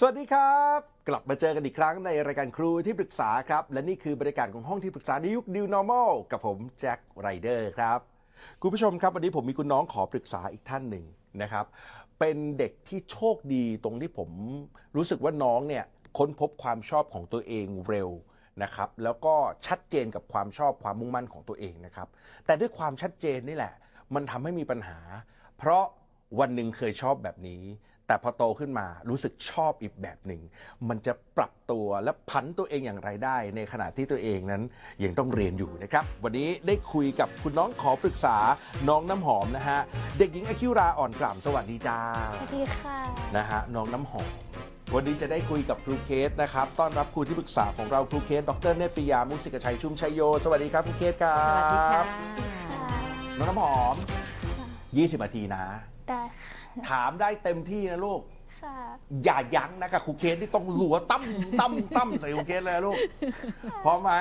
สวัสดีครับ กลับมาเจอกันอีกครั้งในรายการครูที่ปรึกษาครับ และนี่คือบรรยากาศของห้องที่ปรึกษาในยุค New Normal กับผมแจ็คไรเดอร์ครับ คุณผู้ชมครับ วันนี้ผมมีคุณน้องขอปรึกษาอีกท่านหนึ่งนะครับ เป็นเด็กที่โชคดีตรงที่ผมรู้สึกว่าน้องเนี่ยค้นพบความชอบของตัวเองเร็วนะครับ แล้วก็ชัดเจนกับความชอบความมุ่งมั่นของตัวเองนะครับ แต่ด้วยความชัดเจนนี่แหละ มันทำให้มีปัญหา เพราะวันหนึ่งเคยชอบแบบนี้ แต่พอโตขึ้นมารู้สึกชอบอีกแบบหนึ่ง มันจะปรับตัวและพันตัวเองอย่างไรได้ ในขณะที่ตัวเองนั้นยังต้องเรียนอยู่นะครับ วันนี้ได้คุยกับคุณน้องขอปรึกษาน้องน้ำหอมนะฮะ เด็กหญิงอคิวราอ่อนกล่ำสวัสดีจ้าสวัสดีค่ะนะฮะน้องน้ำหอม วันนี้จะได้คุยกับครูเคสนะครับต้อนรับครูที่ปรึกษาของเราครูเคสดรเนตรปริยามุสิกชัยชุมชัยโยสวัสดีครับครูเคสครับสวัสดีค่ะน้องน้ำหอม 20นาทีนะ ได้ค่ะถามได้เต็มที่นะลูก ค่ะอย่ายั้งนะกับครูเกศที่ต้องหลัวตั้มตั้มตั้มใส่ครูเกศเลยนะลูก พร้อมไหม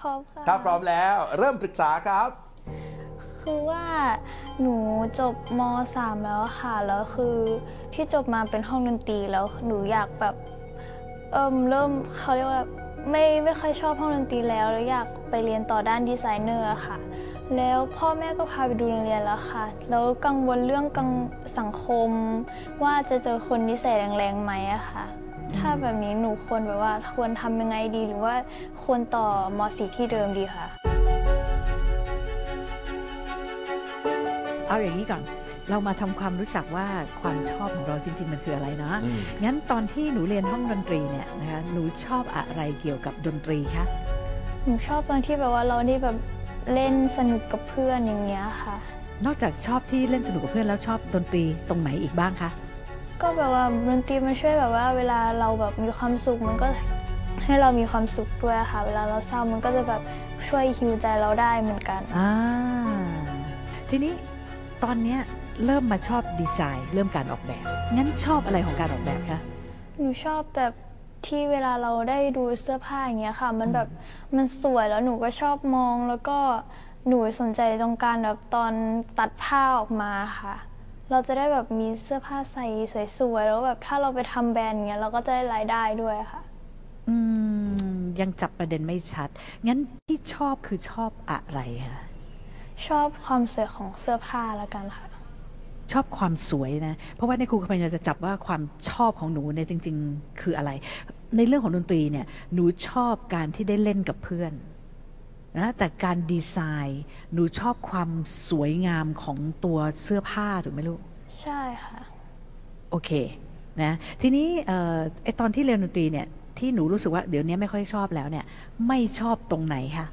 พร้อมค่ะถ้าพร้อมแล้วเริ่มปรึกษาครับ คือว่าหนูจบม .3 แล้วค่ะแล้วคือที่จบมาเป็นห้องดนตรีแล้วหนูอยากแบบเอิ่มเริ่มเขาเรียกว่าไม่ไม่ค่อยชอบห้องดนตรีแล้วแล้วอยากไปเรียนต่อด้านดีไซเนอร์ค่ะ แล้วพ่อแม่ก็พาไปดูโรงเรียนแล้วค่ะ แล้วกังวลเรื่องกังสังคม ว่าจะเจอคนนิสัยแรงๆไหมอะค่ะ ถ้าแบบนี้หนูควรแบบว่าควรทำยังไงดี หรือว่าควรต่อม .4 ที่เดิมดีค่ะ เอาอย่างนี้ก่อนเรามาทำความรู้จักว่าความชอบของเราจริง ๆ มันคืออะไรนะอืมงั้นตอนที่หนูเรียนห้องดนตรีเนี่ยนะคะ หนูชอบอะไรเกี่ยวกับดนตรีคะ หนูชอบตอนที่แบบว่าเราได้แบบ เล่นสนุกกับเพื่อนอย่างเงี้ยค่ะ นอกจากชอบที่เล่นสนุกกับเพื่อนแล้วชอบดนตรีตรงไหนอีกบ้างคะ ก็แบบว่าดนตรีมันช่วยแบบว่า เวลาเราแบบมีความสุขมันก็ให้เรามีความสุขด้วยค่ะ เวลาเราเศร้ามันก็จะแบบช่วยฮิวใจเราได้เหมือนกันอ่าทีนี้ตอนเนี้ยเริ่มมาชอบดีไซน์ เริ่มการออกแบบ งั้นชอบอะไรของการออกแบบคะ หนูชอบแบบ ที่เวลาเราได้ดูเสื้อผ้าอย่างเงี้ยค่ะ มันแบบมันสวยแล้วหนูก็ชอบมองแล้วก็หนูสนใจตรงการแบบตอนตัดผ้าออกมาค่ะ เราจะได้แบบมีเสื้อผ้าใส่สวยๆแล้วแบบถ้าเราไปทำแบรนด์อย่างเงี้ยเราก็จะได้รายได้ด้วยค่ะ อืม ยังจับประเด็นไม่ชัด งั้นที่ชอบคือชอบอะไรคะ ชอบความสวยของเสื้อผ้าละกันค่ะ ชอบความสวยนะ เพราะว่าในครูพยายามจะจับว่าความชอบของหนูเนี่ยจริง ๆ คืออะไร ในเรื่องของดนตรีเนี่ยหนูชอบการที่ได้เล่นกับเพื่อนนะแต่การดีไซน์หนูชอบความสวยงามของตัวเสื้อผ้าถูกไหมลูกใช่ค่ะ โอเคนะทีนี้เอ่อไอตอนที่เรียนดนตรีเนี่ยที่หนูรู้สึกว่าเดี๋ยวนี้ไม่ค่อยชอบแล้วเนี่ย ไม่ชอบตรงไหนคะ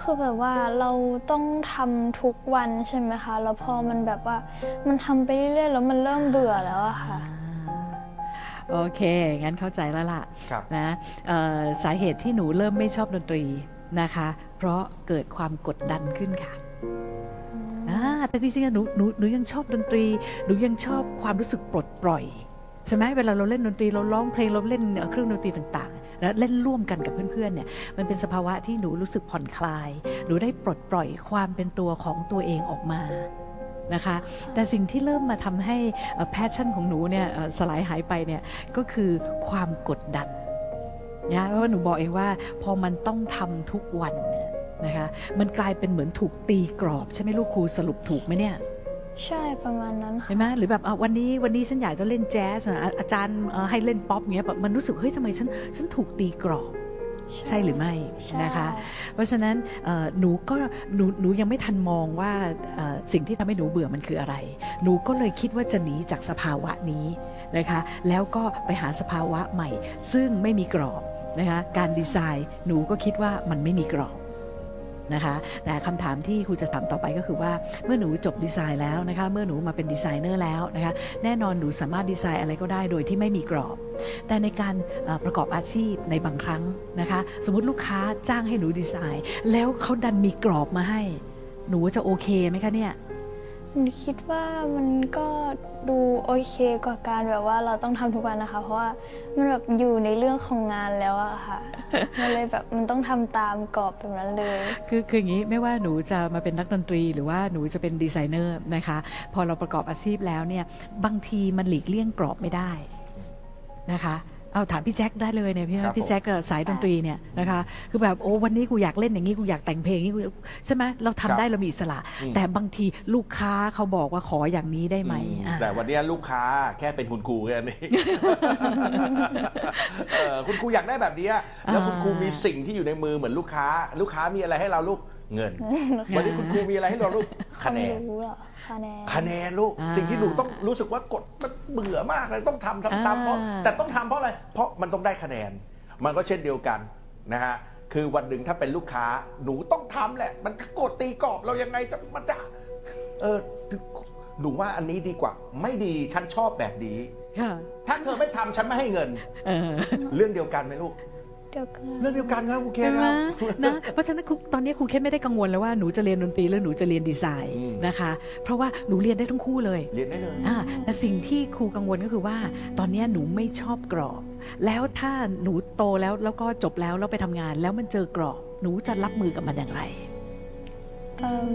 คือแบบว่าเราต้องทำทุกวันใช่ไหมคะ แล้วพอมันแบบว่ามันทำไปเรื่อยๆแล้วมันเริ่มเบื่อแล้วอะค่ะโอเค งั้นเข้าใจแล้วล่ะครับนะเอ่อสาเหตุที่หนูเริ่มไม่ชอบดนตรีนะคะ เพราะเกิดความกดดันขึ้นค่ะอ่าแต่จริงๆอะหนูหนูหนูยังชอบดนตรี หนูยังชอบความรู้สึกปลดปล่อยใช่ไหมเวลาเราเล่นดนตรีเราร้องเพลงเราเล่นเอ่อเครื่องดนตรีต่างๆ แล้วเล่นร่วมกันกับเพื่อนๆเนี่ยมันเป็นสภาวะที่หนูรู้สึกผ่อนคลายหนูได้ปลดปล่อยความเป็นตัวของตัวเองออกมานะคะแต่สิ่งที่เริ่มมาทำให้ passion ของหนูเนี่ยสลายหายไปเนี่ยก็คือความกดดันนะเพราะว่าหนูบอกเองว่าพอมันต้องทำทุกวันเนี่ยนะคะมันกลายเป็นเหมือนถูกตีกรอบ ใช่ไหมลูกครูสรุปถูกไหมเนี่ย ใช่ประมาณนั้นค่ะ เห็นไหมหรือแบบอะวันนี้วันนี้ฉันอยากจะเล่นแจ๊สอะอะอาจารย์เอ่อให้เล่นป๊อปเงี้ยแบบมันรู้สึกเฮ้ยทำไมฉันฉันถูกตีกรอบ ใช่หรือไม่ใช่ นะคะ เพราะฉะนั้นเอ่อหนูก็หนูหนูยังไม่ทันมองว่าเอ่อสิ่งที่ทำให้หนูเบื่อมันคืออะไร หนูก็เลยคิดว่าจะหนีจากสภาวะนี้นะคะ แล้วก็ไปหาสภาวะใหม่ ซึ่งไม่มีกรอบนะคะการดีไซน์หนูก็คิดว่ามันไม่มีกรอบ นะคะแต่คำถามที่ครูจะถามต่อไปก็คือว่าเมื่อหนูจบดีไซน์แล้วนะคะเมื่อหนูมาเป็นดีไซเนอร์แล้วนะคะแน่นอนหนูสามารถดีไซน์อะไรก็ได้โดยที่ไม่มีกรอบ แต่ในการประกอบอาชีพในบางครั้งนะคะสมมติลูกค้าจ้างให้หนูดีไซน์ แล้วเขาดันมีกรอบมาให้ หนูจะโอเคไหมคะเนี่ย คิดว่ามันก็ดูโอเคกว่าการแบบว่าเราต้องทำทุกวันนะคะ เพราะว่ามันแบบอยู่ในเรื่องของงานแล้วอะค่ะมันเลยแบบมันต้องทำตามกรอบแบบนั้นเลย คือคืออย่างนี้ไม่ว่าหนูจะมาเป็นนักดนตรี หรือว่าหนูจะเป็นดีไซเนอร์นะคะ พอเราประกอบอาชีพแล้วเนี่ยบางทีมันหลีกเลี่ยงกรอบไม่ได้นะคะ เอาถามพี่แจ็คได้เลยเนี่ยพี่ครับพี่แจ็คก็สายดนตรีเนี่ยนะคะคือแบบโอ้วันนี้กูอยากเล่นอย่างนี้กูอยากแต่งเพลงนี้กูใช่ไหมเราทำครับได้เรามีอิสระอืมแต่บางทีลูกค้าเขาบอกว่าขออย่างนี้ได้ไหมอืมอ่า แต่วันนี้ลูกค้าแค่เป็นคุณครูแค่นี้เออคุณครูอยากได้แบบนี้แล้วคุณครูมีสิ่งที่อยู่ในมือเหมือนลูกค้า ลูกค้ามีอะไรให้เราลูก เงิน วันนี้คุณครูมีอะไรให้เราลูกคะแนนความรู้เหรอคะแนนคะแนนลูกอ่าสิ่งที่หนูต้องรู้สึกว่ากดมันเบื่อมากเลยต้องทำซ้ำๆเพราะอ่าแต่ต้องทำเพราะอะไร เพราะมันต้องได้คะแนน มันก็เช่นเดียวกันนะฮะคือวันหนึ่งถ้าเป็นลูกค้าหนูต้องทำแหละ มันกดตีกรอบเรายังไงจะมันจะเออหนูว่าอันนี้ดีกว่า ไม่ดีฉันชอบแบบนี้ค่ะถ้าเธอไม่ทำฉันไม่ให้เงินเออเรื่องเดียวกันไหมลูก เดียวกันเรื่องเดียวกันครับครูเคใช่สไหมครับนะเพราะฉะนั้นครูตอนนี้ครูแค่ไม่ได้กังวลแล้วว่าหนูจะเรียนดนตรีหรือหนูจะเรียนดีไซน์อืมนะคะ เพราะว่าหนูเรียนได้ทั้งคู่เลยเรียนได้เลยอ่าแต่สิ่งที่ครูกังวลก็คือว่า ตอนนี้หนูไม่ชอบกรอบ แล้วถ้าหนูโตแล้วแล้วก็จบแล้วแล้วไปทำงาน แล้วมันเจอกรอบ หนูจะรับมือกับมันอย่างไร เอิ่ม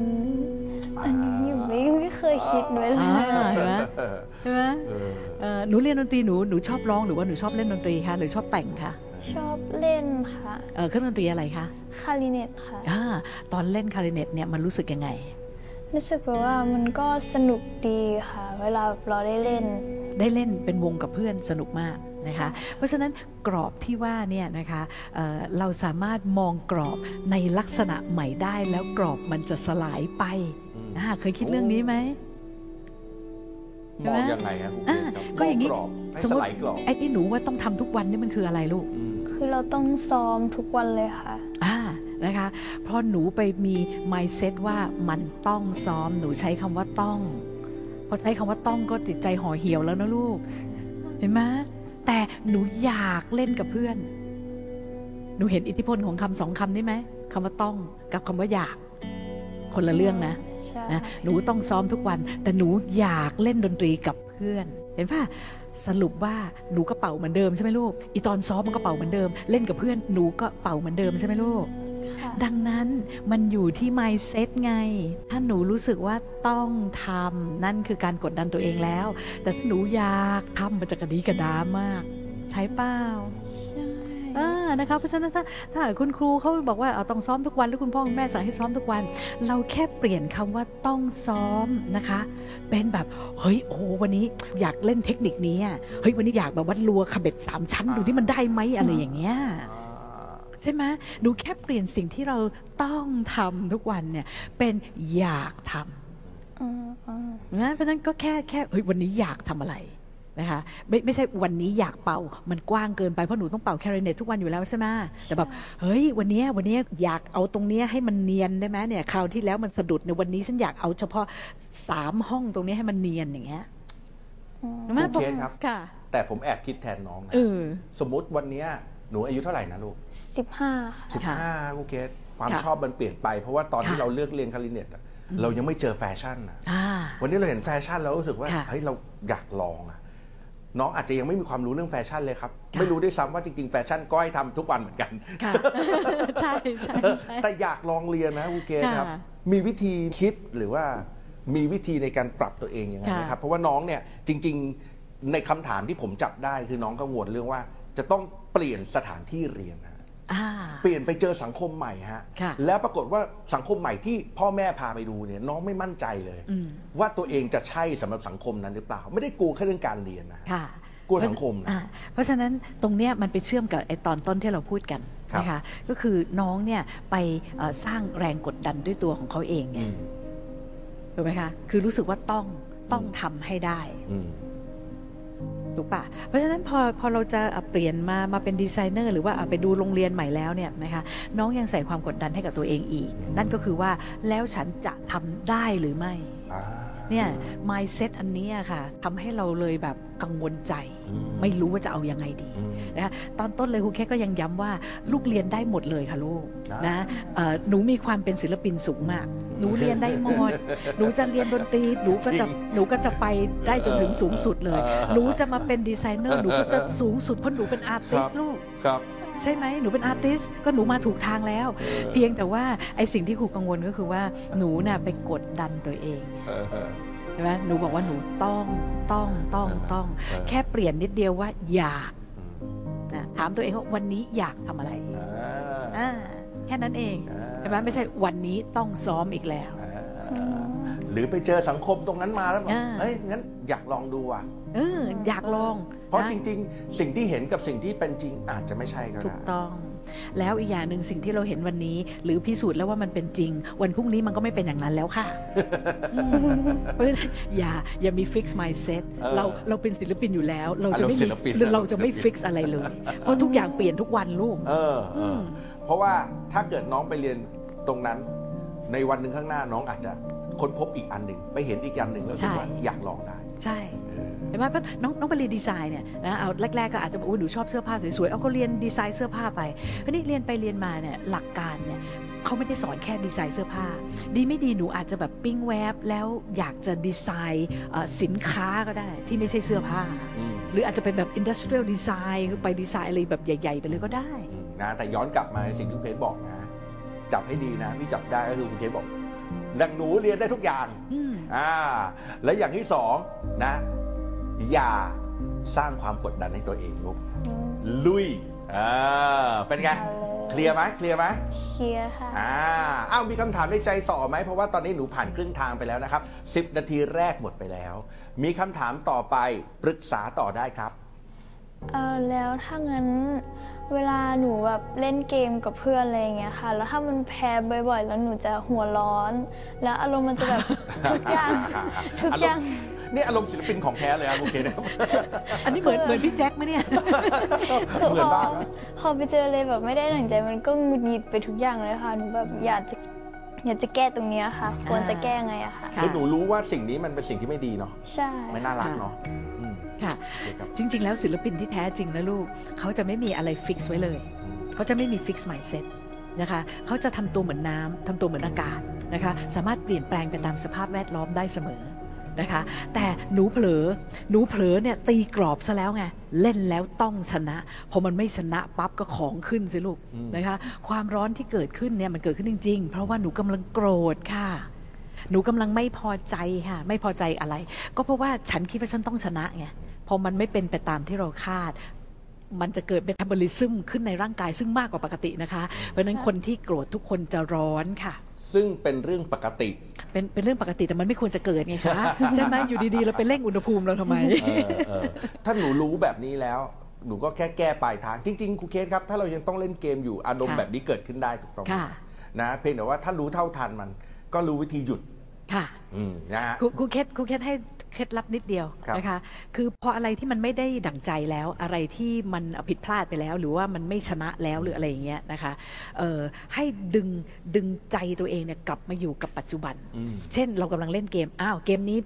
อันนี้อยู่ไม่ไม่เคยคิดไว้เลอ่ายเห็นไหมเออใช่ไหมเออเอ่อหนูเรียนดนตรีหนูหนูชอบร้องหรือว่าหนูชอบเล่นดนตรีคะหรือชอบแต่งคะชอบเล่นค่ะ เอ่อเครื่องดนตรีอะไรคะคาริเนตค่ะ อ่าตอนเล่นคลาริเนตเนี่ยมันรู้สึกยังไง รู้สึกแบบว่ามันก็สนุกดีค่ะ เวลาเราได้เล่น ได้เล่นเป็นวงกับเพื่อนสนุกมากนะคะ เพราะฉะนั้นกรอบที่ว่าเนี่ยนะคะเอ่อเราสามารถมองกรอบในลักษณะใหม่ได้แล้วกรอบมันจะสลายไปอืมอ่าเคยคิดเรื่องนี้ไหมมองยังไงครับครูเคอ่าสครับก็อย่างนี้มกรอบให้สมสมติลายกรอบไอ้ที่หนูว่าต้องทำทุกวันนี่มันคืออะไรลูกอืมคือเราต้องซ้อมทุกวันเลยค่ะ อ่า นะคะ เพราะหนูไปมี mindset ว่ามันต้องซ้อมหนูใช้คำว่าต้องพอใช้คำว่าต้องก็จิตใจห่อเหี่ยวแล้วนะลูก เห็นไหมแต่หนูอยากเล่นกับเพื่อน หนูเห็นอิทธิพลของคำสองคำนี้ไหมคำว่าต้องกับคำว่าอยาก คนละเรื่องนะใช่นะ หนูต้องซ้อมทุกวัน แต่หนูอยากเล่นดนตรีกับเพื่อน เห็นป่ะสรุปว่าหนูก็เป่าเหมือนเดิมใช่ไหมลูก อีตอนซ้อมมันก็เป่าเหมือนเดิม เล่นกับเพื่อนหนูก็เป่าเหมือนเดิมใช่ไหมลูกค่ะ ดังนั้นมันอยู่ที่ mindset ไง ถ้าหนูรู้สึกว่าต้องทำนั่นคือการกดดันตัวเองแล้ว แต่ถ้าหนูอยากทำมันจะกระดีกระดามาก ใช้เปล่าใช่อ่านะคะเพราะฉะนั้นถ้าถ้าคุณครูเขาบอกว่าเอาต้องซ้อมทุกวันหรือคุณพ่อคุณแม่สั่งให้ซ้อมทุกวัน เราแค่เปลี่ยนคำว่าต้องซ้อมนะคะ เป็นแบบเฮ้ยโอ้วันนี้อยากเล่นเทคนิคนี้อะเฮ้ยวันนี้อยากแบบวัดรัวขบเบ็ดสามชั้นดูที่มันได้ไหมอะไรอย่างเงี้ยอ่า ใช่ไหมดูแค่เปลี่ยนสิ่งที่เราต้องทำทุกวันเนี่ยเป็นอยากทอืมอืมำนะเพราะฉะนั้นก็แค่แค่เฮ้ยวันนี้อยากทำอะไรนะคะไม่ไม่ใช่วันนี้อยากเป่ามันกว้างเกินไปเพราะหนูต้องเป่าแคริเนตทุกวันอยู่แล้วใช่ไหมแต่แบบเฮ้ยวันเนี้ยวันเนี้ยอยากเอาตรงเนี้ยให้มันเนียนได้ไหมเนี่ยคราวที่แล้วมันสะดุดในยวันนี้ฉันอยากเอาเฉพาะสามห้องตรงนี้ให้มันเนียนอย่างเงี้ยอืมใช่ไหมโอเคครับค่ะแต่ผมแอบคิดแทนน้องนะเออสมมุติวันเนี้ย หนูอายุเท่าไหร่นะลูกสิบห้าค่ะสิบห้าครูเคสความค่ะชอบมันเปลี่ยนไป เพราะว่าตอนที่ค่ะ เราเลือกเรียนคาริเนตอะเรายังไม่เจอแฟชั่นอะ อ่า วันนี้เราเห็นแฟชั่นเรารู้สึกว่าค่ะเฮ้ยเราอยากลองอะน้องอาจจะยังไม่มีความรู้เรื่องแฟชั่นเลยครับ ค่ะ ไม่รู้ด้วยซ้ำว่าจริง ๆ แฟชั่นก็ให้ทำทุกวันเหมือนกัน ค่ะ ใช่ใช่ใช่ แต่อยากลองเรียนนะครูเกศครับ ค่ะมีวิธีคิดหรือว่ามีวิธีในการปรับตัวเองยังไงไหมค่ะครับ เพราะว่าน้องเนี่ยจริง ๆ ในคำถามที่ผมจับได้คือน้องกังวลเรื่องว่า จะต้อง เปลี่ยนสถานที่เรียนนะอ่า เปลี่ยนไปเจอสังคมใหม่ฮะค่ะแล้วปรากฏว่าสังคมใหม่ที่พ่อแม่พาไปดูเนี่ยน้องไม่มั่นใจเลย อืม ว่าตัวเองจะใช่สำหรับสังคมนั้นหรือเปล่า ไม่ได้กลัวแค่เรื่องการเรียนนะค่ะกลัวสังคมนะอ่าเพราะฉะนั้นตรงเนี้ยมันไปเชื่อมกับไอ้ตอนต้นที่เราพูดกันครับ นะคะ ก็คือน้องเนี่ยไปเอ่อสร้างแรงกดดันด้วยตัวของเขาเองไงอืม ถูกไหมคะ คือรู้สึกว่าต้องต้องทำให้ได้ อืม ถูกปะเพราะฉะนั้นพอพอเราจะเปลี่ยนมามาเป็นดีไซเนอร์หรือว่าไปดูโรงเรียนใหม่แล้วเนี่ยนะคะน้องยังใส่ความกดดันให้กับตัวเองอีก นั่นก็คือว่าแล้วฉันจะทำได้หรือไม่ เนี่ย mindset อันเนี้ยค่ะทำให้เราเลยแบบกังวลใจอืมไม่รู้ว่าจะเอายังไงดีอืมนะคะตอนต้นเลยครูแค่ก็ยังย้ำว่าลูกเรียนได้หมดเลยค่ะลูกอ่านนะเอ่อหนูมีความเป็นศิลปินสูงมาก หนูเรียนได้หมด หนูจะเรียนดนตรีหนูก็จะหนูก็จะไปได้จนถึงสูงสุดเลย หนูจะมาเป็นดีไซเนอร์หนูก็จะสูงสุดเพราะหนูเป็น artist ลูกครับ ใช่ไหมหนูเป็น artist ก็หนูมาถูกทางแล้วเออเพียงแต่ว่าไอ้สิ่งที่ครูกังวลก็คือว่าหนูน่ะไปกดดันตัวเองเออเออใช่ไหมหนูบอกว่าหนูต้องต้องต้องต้องเออแค่เปลี่ยนนิดเดียวว่าอยากอืมนะถามตัวเองว่าวันนี้อยากทำอะไรอ่าอ่าแค่นั้นเองอ่าใช่ไหมไม่ใช่วันนี้ต้องซ้อมอีกแล้วอ่า หรือไปเจอสังคมตรงนั้นมาแล้วบอกอ่าเฮ้ยงั้นอยากลองดูว่ะเอออยากลอง เพราะนจริง ๆ สิ่งที่เห็นกับสิ่งที่เป็นจริงอาจจะไม่ใช่ก็ถูได้กต้อง แล้วอีกอย่างหนึ่งสิ่งที่เราเห็นวันนี้ หรือพิสูจน์แล้วว่ามันเป็นจริง วันพรุ่งนี้มันก็ไม่เป็นอย่างนั้นแล้วค่ะเพราะฉะนั้นอย่าอย่ามี fix mindset เออเราเราเป็นศิลปินอยู่แล้ว เราจะไม่อารมณ์ศิมีลปินเราจะไม่อารมณ์ศิลปิน fix อะไรเลย เพราะทุกอย่างเปลี่ยนทุกวันลูกเออเอออมเพราะว่าถ้าเกิดน้องไปเรียนตรงนั้น ในวันหนึ่งข้างหน้าน้องอาจจะค้นพบอีกอันหนึ่งไปเห็นอีกอย่างหนึ่งแล้วรู้สึกว่าอยากลองได้ใช่เออเห็นไหมเพราะน้องน้องไปเรียนดีไซน์เนี่ยนะเอาแรกๆก็อาจจะบอกว่าหนูชอบเสื้อผ้าสวยๆเอาก็เรียนดีไซน์เสื้อผ้าไปคราวนี้เรียนไปเรียนมาเนี่ยหลักการเนี่ยเขาไม่ได้สอนแค่ดีไซน์เสื้อผ้า ดีไม่ดีหนูอาจจะแบบปิ้งแวบแล้วอยากจะดีไซน์เอ่อสินค้าก็ได้ที่ไม่ใช่เสื้อผ้าอืมหรืออาจจะเป็นแบบ industrial designน์ไปดีไซน์อะไรแบบใหญ่ ๆ ไปเลยก็ได้อืมนะแต่ย้อนกลับมาสิ่งที่คุณเคสบอกนะ จับให้ดีนะพี่จับได้ก็คือคุณเคสบอกดังหนูเรียนได้ทุกอย่างอืมอ่า และอย่างที่สองนะ อย่าสร้างความกดดันให้ตัวเองลูกอืมลุยอ่าเป็นไงเอาเลยเคลียร์ไหมเคลียร์ไหมเคลียร์ค่ะอ่าอ้าวมีคำถามในใจต่อไหมเพราะว่าตอนนี้หนูผ่านครึ่งทางไปแล้วนะครับ 10 นาทีแรกหมดไปแล้ว มีคำถามต่อไปปรึกษาต่อได้ครับ เออแล้วถ้างั้นเวลาหนูแบบเล่นเกมกับเพื่อนอะไรอย่างเงี้ยค่ะ แล้วถ้ามันแพ้บ่อยๆ แล้วหนูจะหัวร้อน แล้วอารมณ์มันจะแบบทุกอย่างทุกอย่างนี่อารมณ์ศิลปินของแท้เลยครับโอเคนะครับอันนี้เหมือนเหมือนพี่แจ็คไหมเนี่ยคือเหมืพอนอบ้างนะพอไปเจอเลยแบบไม่ได้หนังใจมันก็หงุดหงิดไปทุกอย่างเลยค่ะหนูแบบอยากจะอยากจะแก้ตรงเนี้ยค่ะ ควรจะแก้ไงอะค่ะค่ะคือหนูรู้ว่าสิ่งนี้มันเป็นสิ่งที่ไม่ดีเนาะใช่ไม่น่ารักเนาะอืม ค่ะโอเคครับจริง ๆ แล้วศิลปินที่แท้จริงนะลูก เขาจะไม่มีอะไร fix ไว้เลยอืมเขาจะไม่มีฟิกซ์ mindset นะคะ เขาจะทำตัวเหมือนน้ำทำตัวเหมือนอากาศนะคะ สามารถเปลี่ยนแปลงไปตามสภาพแวดล้อมได้เสมอนะคะ แต่หนูเผลอ หนูเผลอเนี่ยตีกรอบซะแล้วไง เล่นแล้วต้องชนะ พอมันไม่ชนะปั๊บก็ของขึ้นสิลูกอืมนะคะ ความร้อนที่เกิดขึ้นเนี่ยมันเกิดขึ้นจริง ๆ เพราะว่าหนูกำลังโกรธค่ะหนูกำลังไม่พอใจค่ะ ไม่พอใจอะไร ก็เพราะว่าฉันคิดว่าฉันต้องชนะไง พอมันไม่เป็นไปตามที่เราคาด มันจะเกิดเมตาบอลิซึมขึ้นในร่างกายซึ่งมากกว่าปกตินะคะ เพราะฉะนั้นคนที่โกรธทุกคนจะร้อนค่ะ ซึ่งเป็นเรื่องปกติ เป็นเป็นเรื่องปกติแต่มันไม่ควรจะเกิดไงคะใช่ไหมอยู่ดีๆเราไปเร่งอุณหภูมิเราทำไม เออเออถ้าหนูรู้แบบนี้แล้ว หนูก็แค่แก้ปลายทางจริงๆครูเคสครับ ถ้าเรายังต้องเล่นเกมอยู่อารมณ์ค่ะแบบนี้เกิดขึ้นได้ถูกต้องไหมค่ะ นะเพียงแต่ว่าถ้ารู้เท่าทันมันก็รู้วิธีหยุด ค่ะอืมนะฮะ ครูครูเคสครูเคสให้เคล็ดลับนิดเดียวครับ นะคะ คือพออะไรที่มันไม่ได้ดั่งใจแล้วอะไรที่มันผิดพลาดไปแล้ว หรือว่ามันไม่ชนะแล้วหรืออะไรอย่างเงี้ยนะคะเอ่อให้ดึงดึงใจตัวเองเนี่ยกลับมาอยู่กับปัจจุบัน อืม เช่นเรากำลังเล่นเกม อ้าว เกมนี้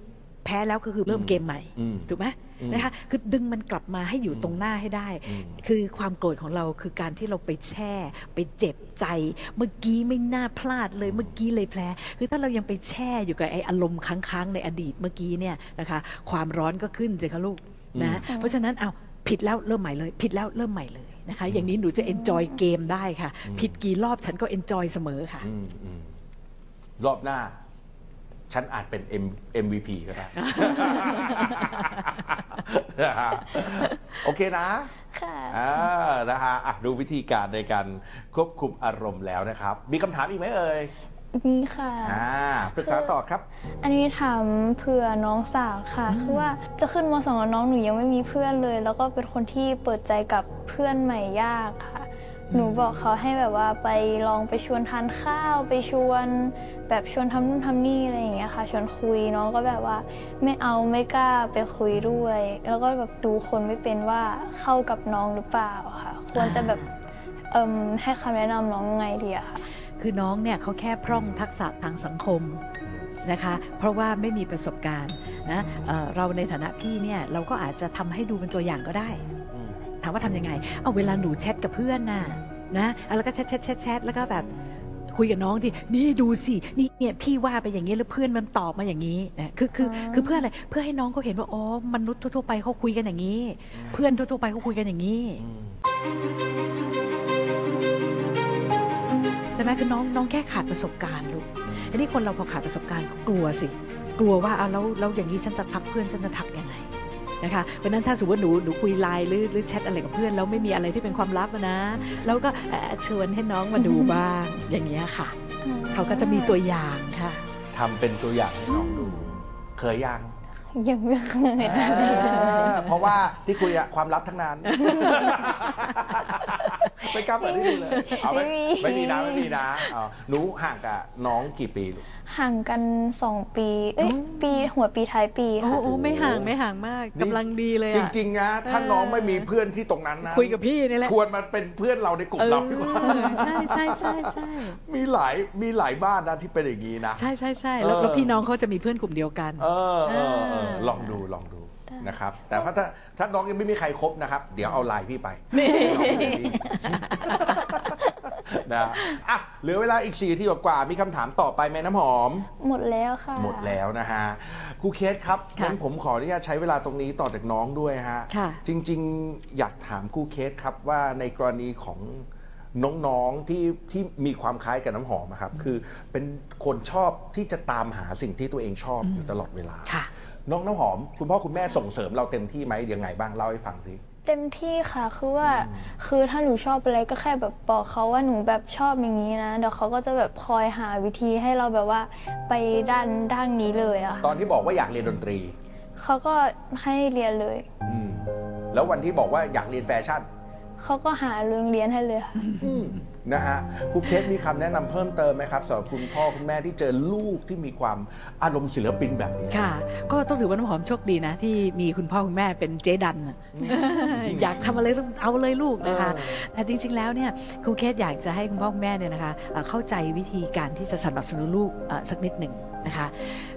แพ้แล้วก็คือเริ่มเกมใหม่อืมถูกไหมอืมนะคะคือดึงมันกลับมาให้อยู่ตรงหน้าให้ได้อืมคือความโกรธของเราคือการที่เราไปแช่ ไปเจ็บใจ เมื่อกี้ไม่น่าพลาดเลยเมื่อกี้เลยแพ้คือถ้าเรายังไปแช่อยู่กับไออารมณ์ค้างๆในอดีตเมื่อกี้เนี่ยนะคะความร้อนก็ขึ้นสิคะลูกนะเพราะฉะนั้นเอาผิดแล้วเริ่มใหม่เลย ผิดแล้วเริ่มใหม่เลยนะคะ อย่างนี้หนูจะ enjoy เกมได้ค่ะ ผิดกี่รอบฉันก็ enjoy เสมอค่ะอืมอืมรอบหน้า ฉันอาจเป็น M MVP ก็ได้ นะฮะโอเคนะ ค่ะ อ่านะฮะอะดูวิธีการในการควบคุมอารมณ์แล้วนะครับ มีคำถามอีกไหมเอ่ยมีค่ะ อ่าปรึกษาต่อครับ อันนี้ถามเผื่อน้องสาวค่ะ คือว่าจะขึ้นมสองแล้วน้องหนูยังไม่มีเพื่อนเลย แล้วก็เป็นคนที่เปิดใจกับเพื่อนใหม่ยากค่ะ หนูบอกเขาให้แบบว่าไปลองไปชวนทานข้าวไปชวนแบบชวนทำนู่นทำนี่อะไรอย่างเงี้ยค่ะ ชวนคุยน้องก็แบบว่าไม่เอาไม่กล้าไปคุยด้วย แล้วก็แบบดูคนไม่เป็นว่าเข้ากับน้องหรือเปล่าค่ะ ควรจะแบบเอิ่มให้คำแนะนำน้องยังไงดีอะค่ะคือน้องเนี่ยเขาแค่พร่องทักษะทางสังคมนะคะเพราะว่าไม่มีประสบการณ์นะเอ่อเราในฐานะพี่เนี่ยเราก็อาจจะทำให้ดูเป็นตัวอย่างก็ได้อืม ถามว่าทำยังไง เอาเวลาหนูแชทกับเพื่อนน่ะนะแล้วก็แชทแชทแชทแชทแล้วก็แบบคุยกับน้องที่นี่ดูสิ นี่เนี่ยพี่ว่าไปอย่างนี้แล้วเพื่อนมันตอบมาอย่างนี้นะคือคืออ๋อคือเพื่ออะไร เพื่อให้น้องเขาเห็นว่าอ๋อมนุษย์ทั่วๆไปเขาคุยกันอย่างนี้ เพื่อนทั่วๆไปเขาคุยกันอย่างนี้อืมแต่แม้คือน้องน้องแค่ขาดประสบการณ์ลูกอันนี้คนเราพอขาดประสบการณ์ก็กลัวสิ กลัวว่าเอาแล้วแล้วอย่างนี้ฉันจะทักเพื่อนฉันจะทักยังไง นะคะเพราะฉะนั้นถ้าสมมติว่าหนูหนูคุยไลน์หรือหรือแชทอะไรกับเพื่อนแล้วไม่มีอะไรที่เป็นความลับอะนะแล้วก็เอ่อชวนให้น้องมาดูบ้างอย่างเงี้ยค่ะ เขาก็จะมีตัวอย่างค่ะ ทำเป็นตัวอย่างให้น้องดู เคยยัง ยังไม่เคยเออเพราะว่าที่คุยอะความลับทั้งนั้น ไม่กล้าเปิดให้ดูเลยเอาไม่ไม่มีนะไม่มีนะอ๋อหนูห่างกับน้องกี่ปีลูก ห่างกันสองปี เอ้ยปีหัวปีท้ายปีโอ้ค่ะ โอ้ไม่ห่างไม่ห่างมากนี่ กำลังดีเลยจอะ ริงๆนะถ้าน้องไม่มีเพื่อนที่ตรงนั้นนะคุยกับพี่นี่แหละชวนมาเป็นเพื่อนเราในกลุ่มเราดีกว่า เออใช่ใช่ใช่ใช่มีหลายมีหลายบ้านนะที่เป็นอย่างนี้นะ ใช่ใช่ใช่แล้วเออแล้วพี่น้องเขาจะมีเพื่อนกลุ่มเดียวกัน เออเออเออเออลองดูลองดูนะครับ แต่ถ้าถ้าถ้าน้องยังไม่มีใครครบนะครับ เดี๋ยวเอาไลน์พี่ไปน้องไม่มีนะอะเหลือเวลาอีกสี่นาทีกว่าๆมีคำถามต่อไปไหมน้ำหอม หมดแล้วค่ะ หมดแล้วนะฮะครูเคสครับค่ะงั้นผมขออนุญาตใช้เวลาตรงนี้ต่อจากน้องด้วยฮะค่ะ จริงๆอยากถามครูเคสครับว่าในกรณีของน้องๆที่ที่มีความคล้ายกับน้ำหอมอะครับ คือเป็นคนชอบที่จะตามหาสิ่งที่ตัวเองชอบอยู่ตลอดเวลา ค่ะ น้องน้ำหอม คุณพ่อคุณแม่ส่งเสริมเราเต็มที่ไหมยังไงบ้างเล่าให้ฟังสิ เต็มที่ค่ะคือว่าคือถ้าหนูชอบอะไรก็แค่แบบบอกเขาว่าหนูแบบชอบอย่างนี้นะเดี๋ยวเขาก็จะแบบคอยหาวิธีให้เราแบบว่าไปด้านด้านนี้เลยอะตอนที่บอกว่าอยากเรียนดนตรีเขาก็ให้เรียนเลย อืมแล้ววันที่บอกว่าอยากเรียนแฟชั่นเขาก็หาโรงเรียนให้เลยค่ะ อืม นะฮะครูเคสมีคำแนะนำเพิ่มเติมไหมครับสำหรับคุณพ่อคุณแม่ที่เจอลูกที่มีความอารมณ์ศิลปินแบบนี้ค่ะ ก็ต้องถือว่าน้ำหอมโชคดีนะ ที่มีคุณพ่อคุณแม่เป็นเจ๊ดันน่ะอยากทำอะไรเอาเลยลูกนะคะเออแต่จริง ๆ แล้วเนี่ยครูเคสอยากจะให้คุณพ่อคุณแม่เนี่ยนะคะเอ่อเข้าใจวิธีการที่จะสนับสนุนลูกเอ่อสักนิดหนึ่งนะคะ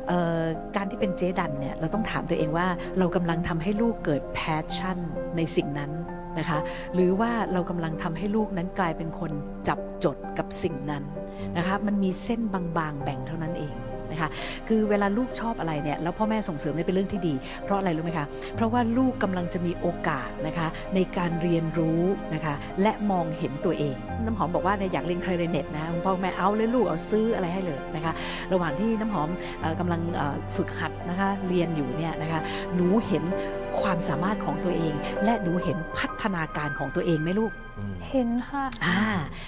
เอ่อการที่เป็นเจ๊ดันเนี่ยเราต้องถามตัวเองว่าเรากำลังทำให้ลูกเกิดแพชชั่นในสิ่งนั้น นะคะ หรือว่าเรากำลังทำให้ลูกนั้นกลายเป็นคนจับจดกับสิ่งนั้นนะคะมันมีเส้นบางๆแบ่งเท่านั้นเองนะคะคือเวลาลูกชอบอะไรเนี่ยแล้วพ่อแม่ส่งเสริมเนี่ยเป็นเรื่องที่ดี เพราะอะไรรู้ไหมคะเพราะว่าลูกกำลังจะมีโอกาสนะคะในการเรียนรู้นะคะและมองเห็นตัวเอง น้ำหอมบอกว่าเนี่ยอยากเรียนคลาริเนตนะคุณพ่อแม่เอาเลยลูกเอาซื้ออะไรให้เลยนะคะระหว่างที่น้ำหอมออกำลังฝึกหัดนะคะเรียนอยู่เนี่ยนะคะหนูเห็น ความสามารถของตัวเอง และหนูเห็นพัฒนาการของตัวเองไหมลูกอืมเห็นค่ะ อ่า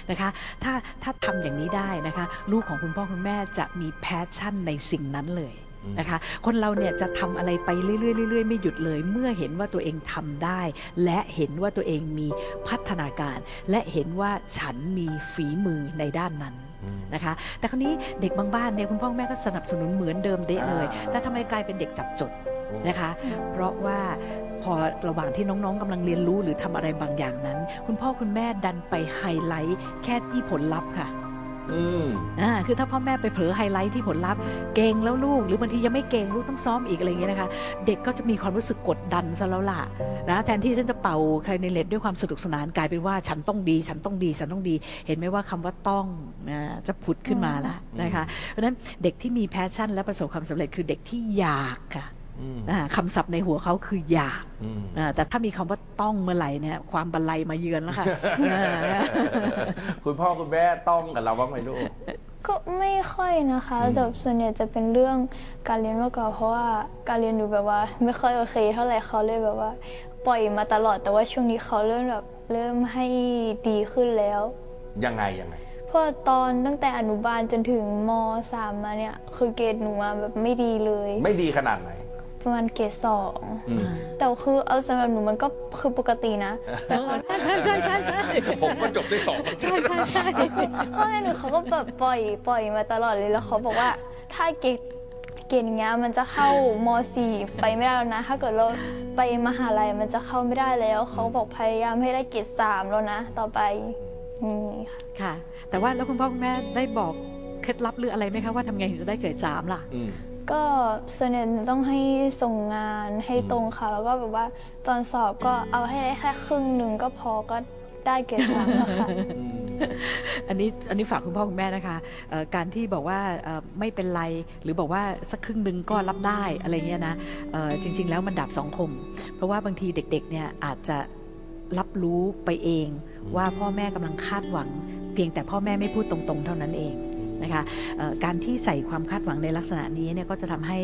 นะคะ ถ้าถ้าทำอย่างนี้ได้นะคะ ลูกของคุณพ่อคุณแม่จะมี passion ในสิ่งนั้นเลยอืมนะคะ คนเราเนี่ยจะทำอะไรไปเรื่อยๆเรื่อยๆไม่หยุดเลย เมื่อเห็นว่าตัวเองทำได้ และเห็นว่าตัวเองมีพัฒนาการ และเห็นว่าฉันมีฝีมือในด้านนั้นอืมนะคะ แต่คราวนี้เด็กบางบ้านเนี่ยคุณพ่อคุณแม่ก็สนับสนุนเหมือนเดิมเด๊ะเลยอ่าแต่ทำไมกลายเป็นเด็กจับจด นะคะ เพราะว่าพอระหว่างที่น้องๆกำลังเรียนรู้หรือทำอะไรบางอย่างนั้น คุณพ่อคุณแม่ดันไปไฮไลท์แค่ที่ผลลัพธ์ค่ะอืมอ่าคือถ้าพ่อแม่ไปเผลอไฮไลท์ที่ผลลัพธ์ เก่งแล้วลูก หรือบางทียังไม่เก่งลูกต้องซ้อมอีกอะไรอย่างเงี้ยนะคะ เด็กก็จะมีความรู้สึกกดดันซะแล้วล่ะนะแทนที่ฉันจะเป่าคลาริเน็ตด้วยความสนุกสนานกลายเป็นว่าฉันต้องดี ฉันต้องดี ฉันต้องดี เห็นไหมว่าคำว่าต้องนะจะผุดขึ้นมาละนะคะ เพราะฉะนั้นเด็กที่มีแพชชั่น และประสบความสำเร็จคือเด็กที่อยากค่ะอืมอ่า คำศัพท์ในหัวเขาคืออยากอืมอ่าแต่ถ้ามีคำว่าต้องเมื่อไหร่เนี่ยความบันไลมาเยือนแล้วค่ะอ่าคุณพ่อคุณแม่ต้องกับเราบ้างไหมลูกก็ไม่ค่อยนะคะอืมแต่ส่วนใหญ่จะเป็นเรื่องการเรียนมากกว่าเพราะว่าการเรียนดูแบบว่า ไม่ค่อยโอเค เท่าไหร่เขาเลยแบบว่า ปล่อยมาตลอดแต่ว่าช่วงนี้เขาเริ่มแบบเริ่มให้ดีขึ้นแล้ว ยังไงยังไงเพราะตอนตั้งแต่อนุบาลจนถึงมสามมาเนี่ยคือเกรดหนูมาแบบไม่ดีเลย ไม่ดีขนาดไหน ประมาณเกรดสองอืมแต่คือเอาสำหรับหนูมันก็คือปกตินะใช่ใช่ใช่ใช่ใช่ผมก็จบได้สองใช่ใช่ใช่พ่อแม่หนูเขาก็แบบปล่อยปล่อยมาตลอดเลยแล้วเขาบอกว่าถ้าเกรดเกรดอย่างเงี้ยมันจะเข้ามสี่ไปไม่ได้แล้วนะ ถ้าเกิดเราไปมหาลัยมันจะเข้าไม่ได้แล้ว เขาบอกพยายามให้ได้เกรดสามแล้วนะ ต่อไปนี่ค่ะค่ะ แต่ว่าแล้วคุณพ่อคุณแม่ได้บอกเคล็ดลับหรืออะไรไหมคะว่าทำไงถึงจะได้เกรดสามล่ะอืม ก็ส่วนใหญ่ต้องให้ส่งงานให้ตรงค่ะ แล้วก็แบบว่าตอนสอบก็เอาให้ได้แค่ครึ่งหนึ่งก็พอก็ได้เกรดสามแล้วค่ะ อันนี้อันนี้ฝากคุณพ่อคุณแม่นะคะเอ่อการที่บอกว่าเอ่อไม่เป็นไรหรือบอกว่าสักครึ่งหนึ่งก็รับได้อะไรเงี้ยนะเอ่อจริง ๆ แล้วมันดับสองคม เพราะว่าบางทีเด็กๆเนี่ยอาจจะรับรู้ไปเอง ว่าพ่อแม่กำลังคาดหวัง เพียงแต่พ่อแม่ไม่พูดตรงๆ เท่านั้นเอง นะคะการที่ใส่ความคาดหวังในลักษณะนี้เนี่ยก็จะทำให้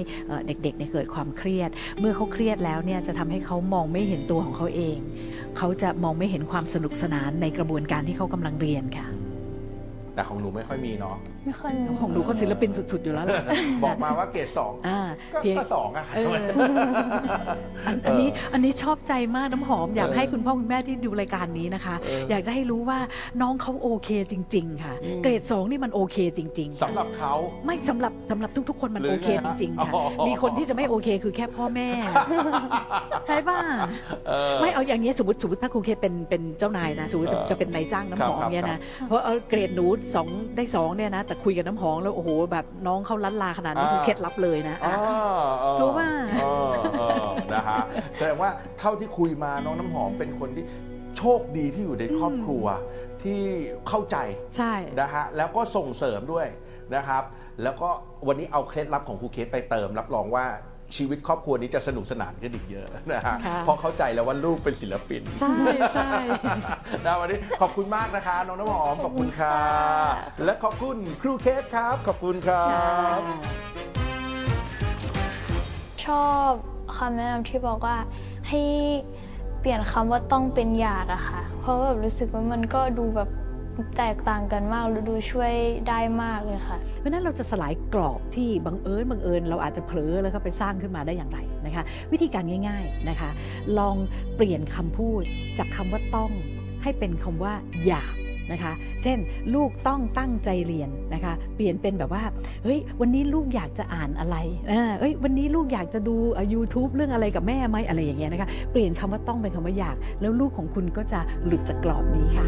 เด็กๆเนี่ยเกิดความเครียด เมื่อเขาเครียดแล้วเนี่ยจะทำให้เขามองไม่เห็นตัวของเขาเอง เขาจะมองไม่เห็นความสนุกสนานในกระบวนการที่เขากำลังเรียนค่ะ แต่ของหนูไม่ค่อยมีเนาะ ไม่ค่อยมีของหนูก็ศิลปินสุด ๆ อยู่แล้วล่ะบอกมาว่าเกรดสองอ่าก็เพียงก็สองอะเอออันอันนี้อันนี้ชอบใจมากน้ำหอมอยากเออให้คุณพ่อคุณแม่ที่ดูรายการนี้นะคะเออออยากจะให้รู้ว่าน้องเขาโอเคจริง ๆ ค่ะอืมเกรดสองนี่มันโอเคจริงๆค่ะสำหรับเขาไม่สำหรับสำหรับทุก ๆ คนมันหรือโอเคไงจฮะริงๆค่ะอ๋อมีคนที่จะไม่โอเคคือแค่พ่อแม่ใช่ป่ะเออไม่เอาอย่างนี้ยสมมติสมมติถ้าครูเคเป็นเป็นเจ้านายนะสมมติจะเออจะเป็นนายจ้างน้ำหอมครับเนี่ยครันะบเพราะเอาเกรดหนูสองได้สองเนี่ยนะ แต่คุยกับน้ำหอมแล้วโอ้โหแบบน้องเขาลันลาขนาดนี้อ่าครูเคล็ดลับเลยนะอ๋ออะเออรู้ว่า เออเออนะฮะแสดงว่าเท่าที่คุยมาน้องน้ำหอมเป็นคนที่โชคดีที่อยู่ในครอบครัวที่เข้าใจใช่ นะฮะแล้วก็ส่งเสริมด้วยนะครับ แล้วก็วันนี้เอาเคล็ดลับของครูเคสไปเติมรับรองว่า ชีวิตครอบครัวนี้จะสนุกสนานขึ้นอีกเยอะนะฮะค่ะเพราะเข้าใจแล้วว่าลูกเป็นศิลปินใช่ใช่ นะวันนี้ขอบคุณมากนะคะ น้องน้ำหอมขอบคุณค่ะ และขอบคุณครูเคสครับ ขอบคุณครับ ชอบคำแนะนำที่บอกว่าให้เปลี่ยนคำว่าต้องเป็นอยากอะค่ะ เพราะแบบรู้สึกว่ามันก็ดูแบบ แตกต่างกันมากดูช่วยได้มากเลยค่ะ เพราะฉะนั้นเราจะสลายกรอบที่บังเอิญบังเอิญเราอาจจะเผลอแล้วก็ไปสร้างขึ้นมาได้อย่างไรนะคะ วิธีการง่าย ๆนะคะ ลองเปลี่ยนคำพูดจากคำว่าต้องให้เป็นคำว่าอยากนะคะ เช่นลูกต้องตั้งใจเรียนนะคะ เปลี่ยนเป็นแบบว่า เฮ้ย วันนี้ลูกอยากจะอ่านอะไรอ่าเอ้ย วันนี้ลูกอยากจะดู YouTube เรื่องอะไรกับแม่ไหมอะไรอย่างเงี้ยนะคะ เปลี่ยนคำว่าต้องเป็นคำว่าอยาก แล้วลูกของคุณก็จะหลุดจากกรอบนี้ค่ะ